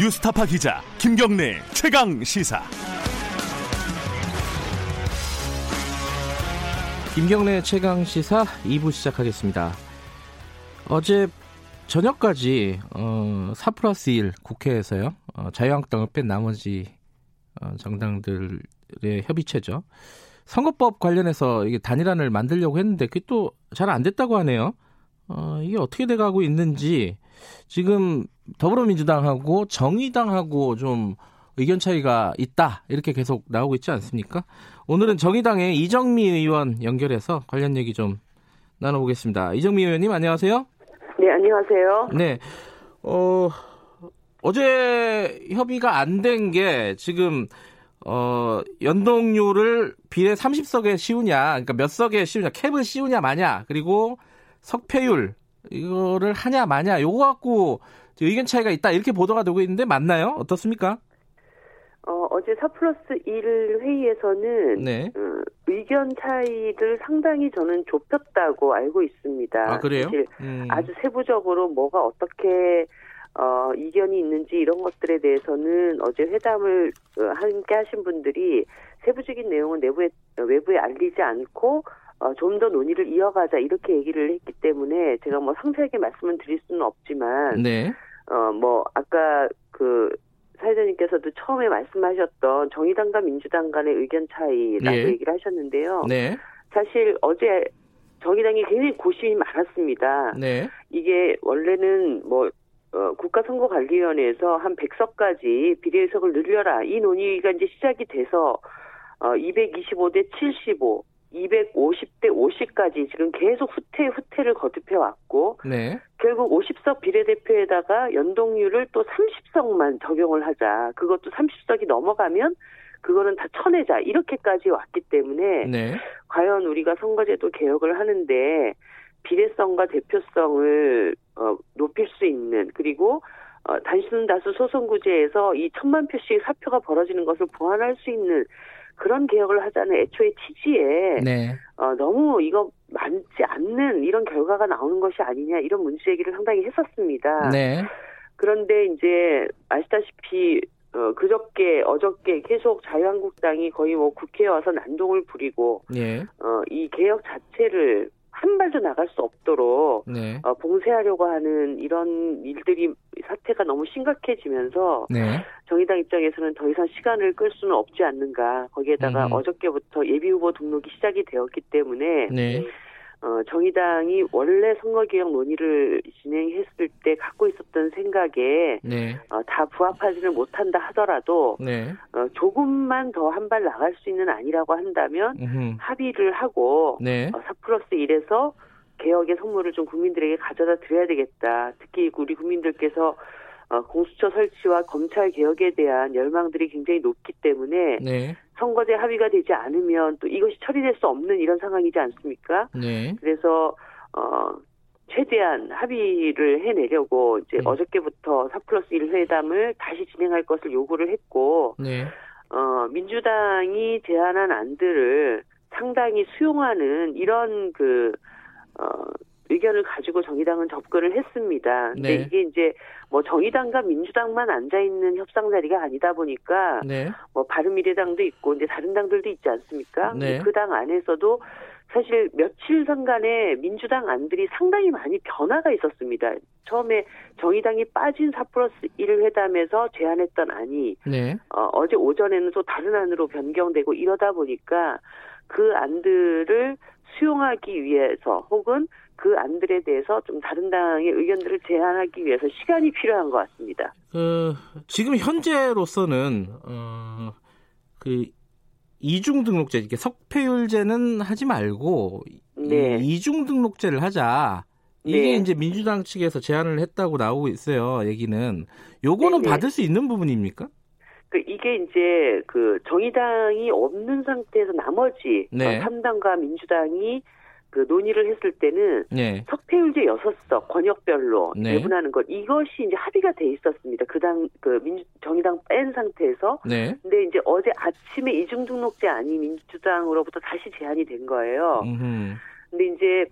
뉴스타파 기자 김경래 최강 시사. 김경래 최강 시사 2부 시작하겠습니다. 어제 저녁까지 어, 4 플러스 1 국회에서요 어, 자유한국당을 뺀 나머지 어, 정당들의 협의체죠. 선거법 관련해서 이게 단일안을 만들려고 했는데 그게 또 잘 안 됐다고 하네요. 어, 이게 어떻게 돼가고 있는지 지금 더불어민주당하고 정의당하고 좀 의견 차이가 있다 이렇게 계속 나오고 있지 않습니까? 오늘은 정의당의 이정미 의원 연결해서 관련 얘기 좀 나눠보겠습니다. 이정미 의원님 안녕하세요. 네 안녕하세요. 네, 어 어제 협의가 안 된 게 지금 어 연동률을 비례 30석에 씌우냐, 그러니까 몇 석에 씌우냐, 캡을 씌우냐 마냐, 그리고 석패율 이거를 하냐 마냐 요거 갖고 의견 차이가 있다 이렇게 보도가 되고 있는데 맞나요? 어떻습니까? 어, 어제 4 플러스 1 회의에서는 네. 어, 의견 차이를 상당히 저는 좁혔다고 알고 있습니다. 아 그래요? 사실 음. 아주 세부적으로 뭐가 어떻게 어, 이견이 있는지 이런 것들에 대해서는 어제 회담을 어, 함께 하신 분들이 세부적인 내용은 내부에 어, 외부에 알리지 않고 어, 좀 더 논의를 이어가자 이렇게 얘기를 했기 때문에 제가 뭐 상세하게 말씀을 드릴 수는 없지만 네. 어, 뭐, 아까 그, 사회자님께서도 처음에 말씀하셨던 정의당과 민주당 간의 의견 차이라고 예. 얘기를 하셨는데요. 네. 사실 어제 정의당이 굉장히 고심이 많았습니다. 네. 이게 원래는 뭐, 어, 국가선거관리위원회에서 한 100석까지 비례의석을 늘려라. 이 논의가 이제 시작이 돼서, 어, 225대 75, 250대 50까지 지금 계속 후퇴, 후퇴를 거듭해 왔고, 네. 결국 50석 비례대표에다가 연동률을 또 30석만 적용을 하자. 그것도 30석이 넘어가면 그거는 다 쳐내자. 이렇게까지 왔기 때문에 네. 과연 우리가 선거제도 개혁을 하는데 비례성과 대표성을 어, 높일 수 있는 그리고 어, 단순 다수 소선구제에서 이 천만 표씩 사표가 벌어지는 것을 보완할 수 있는 그런 개혁을 하자는 애초의 취지에 네. 어, 너무 이거 많지 않는 이런 결과가 나오는 것이 아니냐 이런 문제 제기를 상당히 했었습니다. 네. 그런데 이제 아시다시피 어, 그저께 어저께 계속 자유한국당이 거의 뭐 국회에 와서 난동을 부리고 예. 어, 이 개혁 자체를 한 발도 나갈 수 없도록 네. 어, 봉쇄하려고 하는 이런 일들이 사태가 너무 심각해지면서 네. 정의당 입장에서는 더 이상 시간을 끌 수는 없지 않는가. 거기에다가 음. 어저께부터 예비 후보 등록이 시작이 되었기 때문에 네. 어, 정의당이 원래 선거개혁 논의를 진행했을 때 갖고 있었던 생각에 네. 어, 다 부합하지는 못한다 하더라도 네. 어, 조금만 더 한 발 나갈 수 있는 안이라고 한다면 음흠. 합의를 하고 네. 어, 4 플러스 1에서 개혁의 선물을 좀 국민들에게 가져다 드려야 되겠다. 특히 우리 국민들께서 어, 공수처 설치와 검찰 개혁에 대한 열망들이 굉장히 높기 때문에 네. 선거제 합의가 되지 않으면 또 이것이 처리될 수 없는 이런 상황이지 않습니까? 네. 그래서 어 최대한 합의를 해내려고 이제 네. 어저께부터 4 플러스 1 회담을 다시 진행할 것을 요구를 했고 네. 어 민주당이 제안한 안들을 상당히 수용하는 이런 그 어, 의견을 가지고 정의당은 접근을 했습니다. 근데 네. 이게 이제 뭐 정의당과 민주당만 앉아 있는 협상 자리가 아니다 보니까 네. 뭐 바른미래당도 있고 이제 다른 당들도 있지 않습니까? 네. 그당 안에서도 사실 며칠 상간에 민주당 안들이 상당히 많이 변화가 있었습니다. 처음에 정의당이 빠진 4 플러스 1 회담에서 제안했던 안이 네. 어, 어제 오전에는 또 다른 안으로 변경되고 이러다 보니까 그 안들을 수용하기 위해서 혹은 그 안들에 대해서 좀 다른 당의 의견들을 제안하기 위해서 시간이 필요한 것 같습니다. 그 지금 현재로서는 어, 그 이중 등록제 이렇게 석패율제는 하지 말고 네. 이 이중 등록제를 하자. 이게 네. 이제 민주당 측에서 제안을 했다고 나오고 있어요. 얘기는 요거는 네, 네. 받을 수 있는 부분입니까? 그 이게 이제 그 정의당이 없는 상태에서 나머지 네. 어, 3당과 민주당이 그 논의를 했을 때는 네. 석패율제 6석 권역별로 네. 배분하는 것 이것이 이제 합의가 돼 있었습니다. 그당 그 민주 정의당 뺀 상태에서 네. 근데 이제 어제 아침에 이중 등록제 안이 민주당으로부터 다시 제안이 된 거예요. 음흠. 근데 이제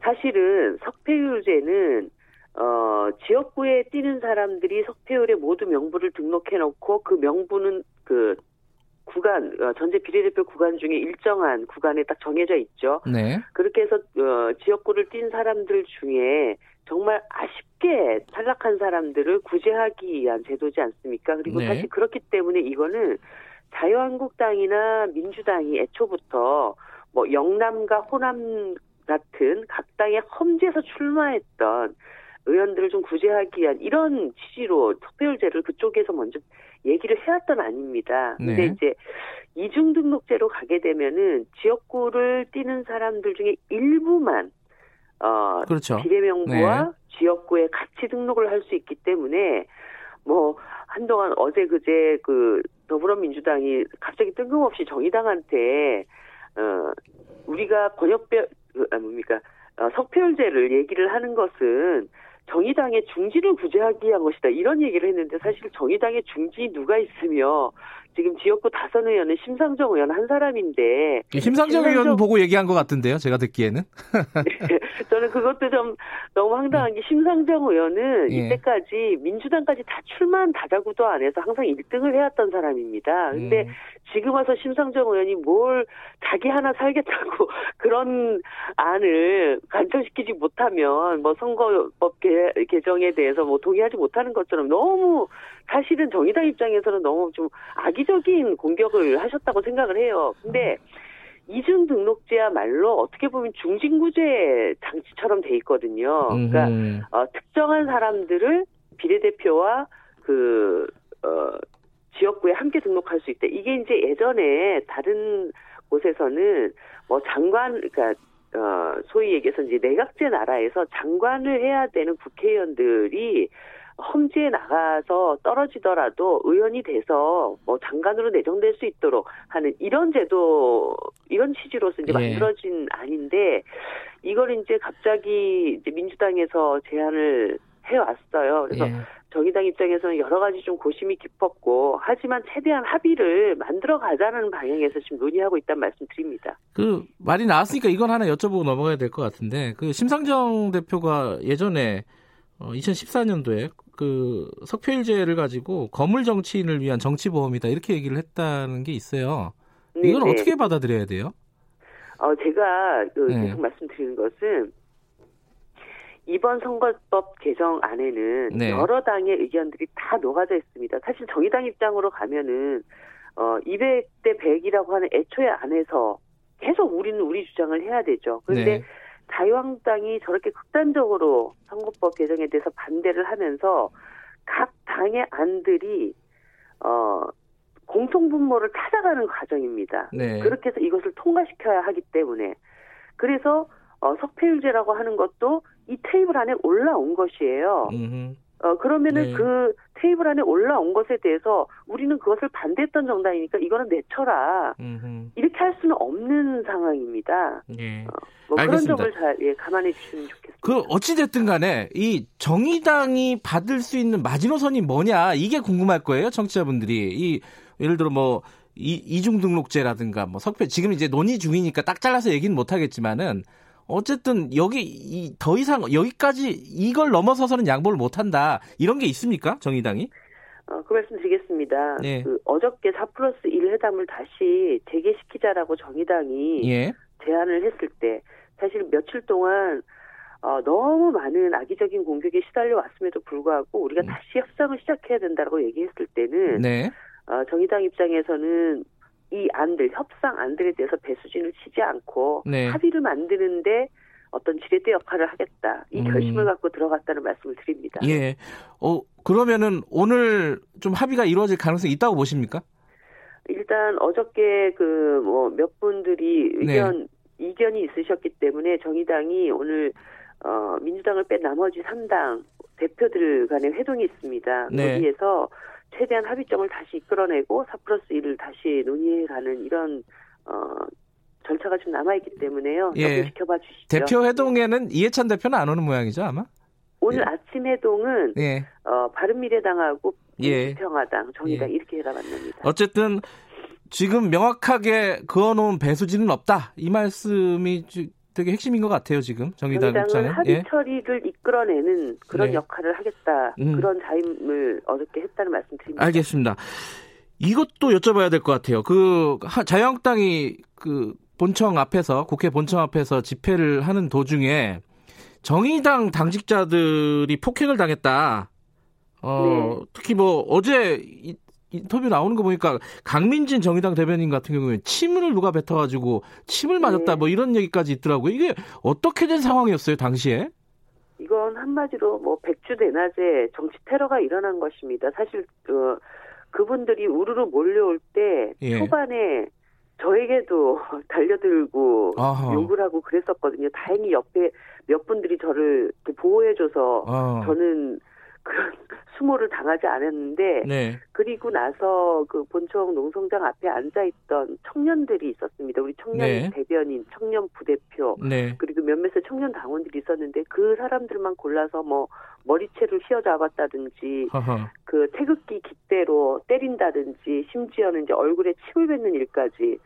사실은 석패율제는 어, 지역구에 뛰는 사람들이 석패율에 모두 명부를 등록해 놓고 그 명부는 그 구간 어, 전체 비례대표 구간 중에 일정한 구간에 딱 정해져 있죠. 네. 그렇게 해서 어, 지역구를 뛴 사람들 중에 정말 아쉽게 탈락한 사람들을 구제하기 위한 제도지 않습니까? 그리고 네. 사실 그렇기 때문에 이거는 자유한국당이나 민주당이 애초부터 뭐 영남과 호남 같은 각 당의 험지에서 출마했던 의원들을 좀 구제하기 위한 이런 취지로 특별제를 그쪽에서 먼저 얘기를 해왔던 아닙니다. 근데 네. 이제 이중 등록제로 가게 되면은 지역구를 뛰는 사람들 중에 일부만 어 그렇죠. 비례명부와 지역구에 같이 등록을 할 수 있기 때문에 뭐 한동안 어제 그제 그 더불어민주당이 갑자기 뜬금없이 정의당한테 어 우리가 권역별 그, 아 뭡니까 어, 석패율제를 얘기를 하는 것은 정의당의 중지를 구제하기 위한 것이다. 이런 얘기를 했는데 사실 정의당의 중지 누가 있으며 지금 지역구 다선 의원은 심상정 의원 한 사람인데 심상정 의원 심상정- 보고 얘기한 것 같은데요. 제가 듣기에는. 저는 그것도 좀 너무 황당한 게 심상정 의원은 예. 이때까지 민주당까지 다 출마한 다자구도 안에서 항상 1등을 해왔던 사람입니다. 근데 음. 지금 와서 심상정 의원이 뭘 자기 하나 살겠다고 그런 안을 관철시키지 못하면 뭐 선거법 개, 개정에 대해서 뭐 동의하지 못하는 것처럼 너무 사실은 정의당 입장에서는 너무 좀 악의 적인 공격을 하셨다고 생각을 해요. 근데 이중 등록제야말로 어떻게 보면 중진구제 장치처럼 돼 있거든요. 그러니까 음흠. 어, 특정한 사람들을 비례대표와 그, 어, 지역구에 함께 등록할 수 있다. 이게 이제 예전에 다른 곳에서는 뭐 장관, 그러니까, 어, 소위 얘기해서 이제 내각제 나라에서 장관을 해야 되는 국회의원들이 험지에 나가서 떨어지더라도 의원이 돼서 뭐 장관으로 내정될 수 있도록 하는 이런 제도, 이런 취지로서 이제 예. 만들어진 아닌데 이걸 이제 갑자기 이제 민주당에서 제안을 해 왔어요. 그래서 예. 정의당 입장에서는 여러 가지 좀 고심이 깊었고 하지만 최대한 합의를 만들어 가자는 방향에서 지금 논의하고 있다는 말씀 드립니다. 그 말이 나왔으니까 이건 하나 여쭤보고 넘어가야 될 것 같은데 그 심상정 대표가 예전에 어, 2014년도에 그 석패율제를 가지고 거물 정치인을 위한 정치보험이다 이렇게 얘기를 했다는 게 있어요. 이건 네, 네. 어떻게 받아들여야 돼요? 어, 제가 그 네. 계속 말씀드리는 것은 이번 선거법 개정 안에는 네. 여러 당의 의견들이 다 녹아져 있습니다. 사실 정의당 입장으로 가면은 어 200대 100이라고 하는 애초에 안에서 계속 우리는 우리 주장을 해야 되죠. 그런데 네. 자유한국당이 저렇게 극단적으로 선거법 개정에 대해서 반대를 하면서 각 당의 안들이 어 공통 분모를 찾아가는 과정입니다. 네. 그렇게 해서 이것을 통과시켜야 하기 때문에 그래서 어, 석패율제라고 하는 것도 이 테이블 안에 올라온 것이에요. 음흠. 어, 그러면은 네. 그 테이블 안에 올라온 것에 대해서 우리는 그것을 반대했던 정당이니까 이거는 내쳐라. 음흠. 이렇게 할 수는 없는 상황입니다. 예. 뭐 그런 알겠습니다. 점을 잘 예, 감안해 주시면 좋겠습니다. 그 어찌됐든 간에 이 정의당이 받을 수 있는 마지노선이 뭐냐 이게 궁금할 거예요 청취자분들이 이 예를 들어 뭐 이, 이중 등록제라든가 뭐 석패 지금 이제 논의 중이니까 딱 잘라서 얘기는 못 하겠지만은 어쨌든 여기 이, 더 이상 여기까지 이걸 넘어서서는 양보를 못 한다 이런 게 있습니까 정의당이 어, 그 말씀 드리겠습니다. 네. 그 어저께 4 플러스 1 회담을 다시 재개시키자라고 정의당이 예 제안을 했을 때 사실 며칠 동안 어, 너무 많은 악의적인 공격에 시달려 왔음에도 불구하고 우리가 음. 다시 협상을 시작해야 된다고 얘기했을 때는 네. 어, 정의당 입장에서는 이 안들 협상 안들에 대해서 배수진을 치지 않고 네. 합의를 만드는데 어떤 지렛대 역할을 하겠다 이 음. 결심을 갖고 들어갔다는 말씀을 드립니다. 예. 어 그러면은 오늘 좀 합의가 이루어질 가능성이 있다고 보십니까? 일단 어저께 그 뭐 몇 분들이 네. 의견 이견이 있으셨기 때문에 정의당이 오늘 어 민주당을 뺀 나머지 3당 대표들 간의 회동이 있습니다. 네. 거기에서 최대한 합의점을 다시 이끌어내고 4 플러스 1을 다시 논의해가는 이런 어 절차가 좀 남아있기 때문에요. 예. 지켜봐 주시죠. 대표 회동에는 이해찬 대표는 안 오는 모양이죠 아마. 오늘 예. 아침 회동은 예. 어 바른미래당하고 예. 민주평화당, 정의당 예. 이렇게 해가 만납니다. 어쨌든 지금 명확하게 그어놓은 배수진은 없다 이 말씀이 주- 되게 핵심인 것 같아요 지금 정의당 입장은. 합의 예. 처리를 이끌어내는 그런 네. 역할을 하겠다. 음. 그런 자임을 어렵게 했다는 말씀드립니다. 알겠습니다. 이것도 여쭤봐야 될 것 같아요. 그 하- 자유한국당이 그 본청 앞에서 국회 본청 앞에서 집회를 하는 도중에 정의당 당직자들이 폭행을 당했다. 어, 네. 특히 뭐 어제 이- 인터뷰 나오는 거 보니까 강민진 정의당 대변인 같은 경우에 침을 누가 뱉어가지고 침을 맞았다 네. 뭐 이런 얘기까지 있더라고요. 이게 어떻게 된 상황이었어요 당시에? 이건 한마디로 뭐 백주 대낮에 정치 테러가 일어난 것입니다. 사실 어, 그분들이 우르르 몰려올 때 예. 초반에 저에게도 달려들고 아하. 욕을 하고 그랬었거든요. 다행히 옆에 몇 분들이 저를 보호해줘서 어. 저는 그런 수모를 당하지 않았는데 네. 그리고 나서 그 본청 농성장 앞에 앉아 있던 청년들이 있었습니다. 우리 청년 네. 대변인, 청년 부대표, 네. 그리고 몇몇의 청년 당원들이 있었는데 그 사람들만 골라서 뭐 머리채를 휘어잡았다든지 허허. 그 태극기 깃대로 때린다든지 심지어는 이제 얼굴에 침을 뱉는 일까지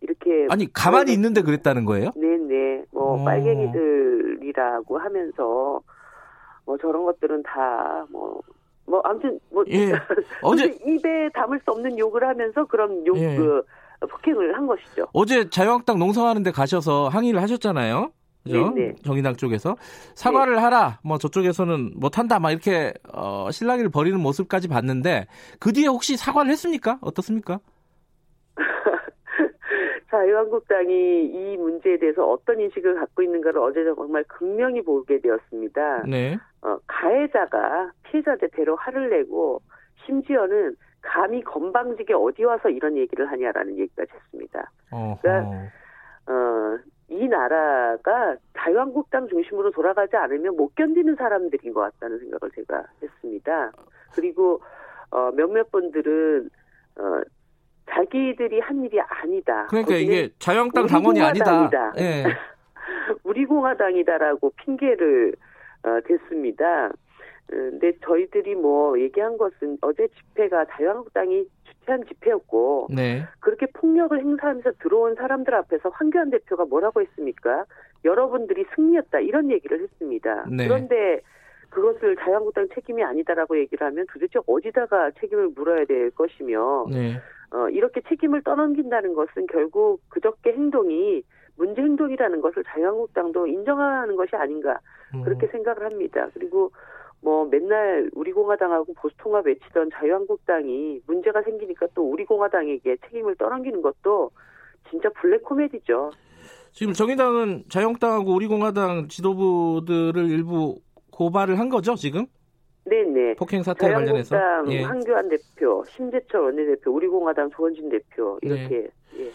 이렇게 아니 가만히 있는데 그랬다는 거예요? 네네 뭐 어. 빨갱이들이라고 하면서 뭐 저런 것들은 다뭐 뭐 아무튼 뭐 예. 어제 입에 담을 수 없는 욕을 하면서 그런 욕 예. 그 폭행을 한 것이죠. 어제 자유한국당 농성하는데 가셔서 항의를 하셨잖아요. 그죠? 네, 네. 정의당 쪽에서 사과를 하라. 뭐 저쪽에서는 못 한다. 막 이렇게 어, 실랑이를 벌이는 모습까지 봤는데 그 뒤에 혹시 사과를 했습니까? 어떻습니까? 자유한국당이 이 문제에 대해서 어떤 인식을 갖고 있는가를 어제 정말 극명히 보게 되었습니다. 네. 어, 가해자가 피해자한테 대로 화를 내고 심지어는 감히 건방지게 어디 와서 이런 얘기를 하냐라는 얘기까지 했습니다. 어허. 어, 이 나라가 자유한국당 중심으로 돌아가지 않으면 못 견디는 사람들인 것 같다는 생각을 제가 했습니다. 그리고 어, 몇몇 분들은 어, 자기들이 한 일이 아니다. 그러니까 이게 자유한국당 당원이 아니다. 예. 우리 공화당이다라고 핑계를 어, 댔습니다. 어, 근데 저희들이 뭐 얘기한 것은 어제 집회가 자유한국당이 주최한 집회였고 네. 그렇게 폭력을 행사하면서 들어온 사람들 앞에서 황교안 대표가 뭐라고 했습니까? 여러분들이 승리했다 이런 얘기를 했습니다. 네. 그런데 그것을 자유한국당 책임이 아니다라고 얘기를 하면 도대체 어디다가 책임을 물어야 될 것이며 네. 어, 이렇게 책임을 떠넘긴다는 것은 결국 그저께 행동이 문제 행동이라는 것을 자유한국당도 인정하는 것이 아닌가 음. 그렇게 생각을 합니다. 그리고 뭐 맨날 우리 공화당하고 보수통합 외치던 자유한국당이 문제가 생기니까 또 우리 공화당에게 책임을 떠넘기는 것도 진짜 블랙 코미디죠. 지금 정의당은 자유한국당하고 우리 공화당 지도부들을 일부 고발을 한 거죠, 지금? 네네. 폭행 사태 관련해서. 예. 황교안 대표, 심재철 원내대표, 우리공화당 조원진 대표 이렇게 예.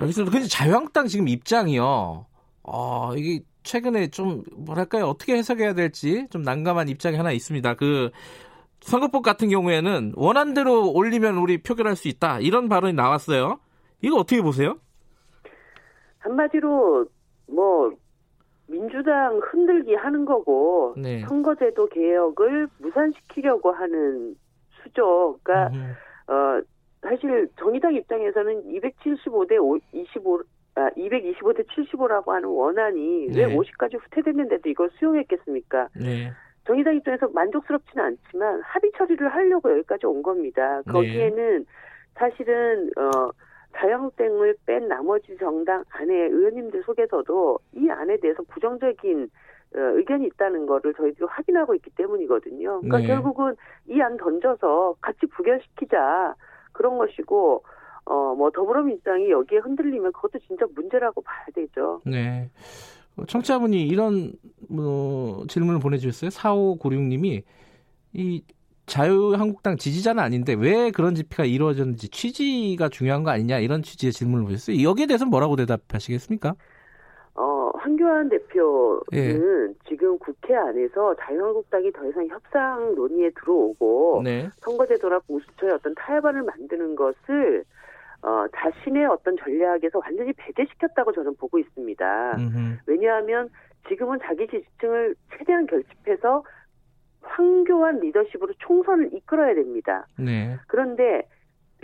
알겠습니다. 근데 자유한국당 지금 입장이요. 어, 이게 최근에 좀 뭐랄까요? 어떻게 해석해야 될지 좀 난감한 입장이 하나 있습니다. 그 선거법 같은 경우에는 원안대로 올리면 우리 표결할 수 있다. 이런 발언이 나왔어요. 이거 어떻게 보세요? 한마디로 뭐 민주당 흔들기 하는 거고 네. 선거제도 개혁을 무산시키려고 하는 수죠. 그러니까 음, 어 사실 정의당 입장에서는 275대 25 아, 225대 75라고 하는 원안이 네. 왜 50까지 후퇴됐는데도 이걸 수용했겠습니까? 네. 정의당 입장에서 만족스럽지는 않지만 합의 처리를 하려고 여기까지 온 겁니다. 네. 거기에는 사실은 어 자유한국당을 뺀 나머지 정당 안에 의원님들 속에서도 이 안에 대해서 부정적인 어, 의견이 있다는 거를 저희들이 확인하고 있기 때문이거든요. 그러니까 네. 결국은 이 안 던져서 같이 부결시키자 그런 것이고 어 뭐 더불어민주당이 여기에 흔들리면 그것도 진짜 문제라고 봐야 되죠. 네. 어, 청취자분이 이런 뭐 질문을 보내주셨어요. 4596님이 이 자유한국당 지지자는 아닌데 왜 그런 집회가 이루어졌는지 취지가 중요한 거 아니냐 이런 취지의 질문을 보셨어요. 여기에 대해서 뭐라고 대답하시겠습니까? 어, 황교안 대표는 예. 지금 국회 안에서 자유한국당이 더 이상 협상 논의에 들어오고 네. 선거제도나 공수처의 어떤 타협안을 만드는 것을 어, 자신의 어떤 전략에서 완전히 배제시켰다고 저는 보고 있습니다. 음흠. 왜냐하면 지금은 자기 지지층을 최대한 결집해서 황교안 리더십으로 총선을 이끌어야 됩니다. 네. 그런데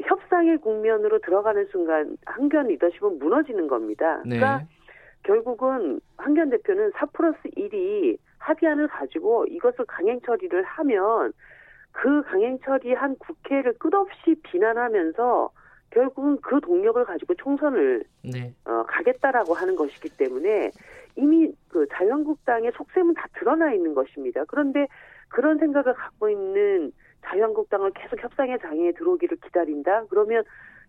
협상의 국면으로 들어가는 순간 황교안 리더십은 무너지는 겁니다. 네. 그러니까 결국은 황교안 대표는 4 플러스 1이 합의안을 가지고 이것을 강행 처리를 하면 그 강행 처리한 국회를 끝없이 비난하면서 결국은 그 동력을 가지고 총선을 네. 어, 가겠다라고 하는 것이기 때문에 이미 그 자유한국당의 속셈은 다 드러나 있는 것입니다. 그런데 그런 생각을 갖고 있는 자유한국당을 계속 협상의 장애에 들어오기를 기다린다? 그러면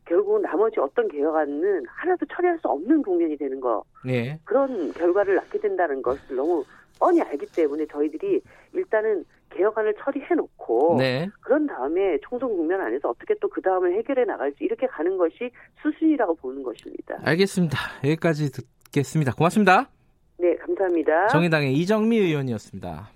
결국 나머지 어떤 개혁안은 하나도 처리할 수 없는 국면이 되는 거 네. 그런 결과를 낳게 된다는 것을 너무 뻔히 알기 때문에 저희들이 일단은 개혁안을 처리해 놓고 네. 그런 다음에 총선 국면 안에서 어떻게 또 그 다음을 해결해 나갈지 이렇게 가는 것이 수순이라고 보는 것입니다. 알겠습니다. 여기까지 듣겠습니다. 고맙습니다. 네, 감사합니다. 정의당의 이정미 의원이었습니다.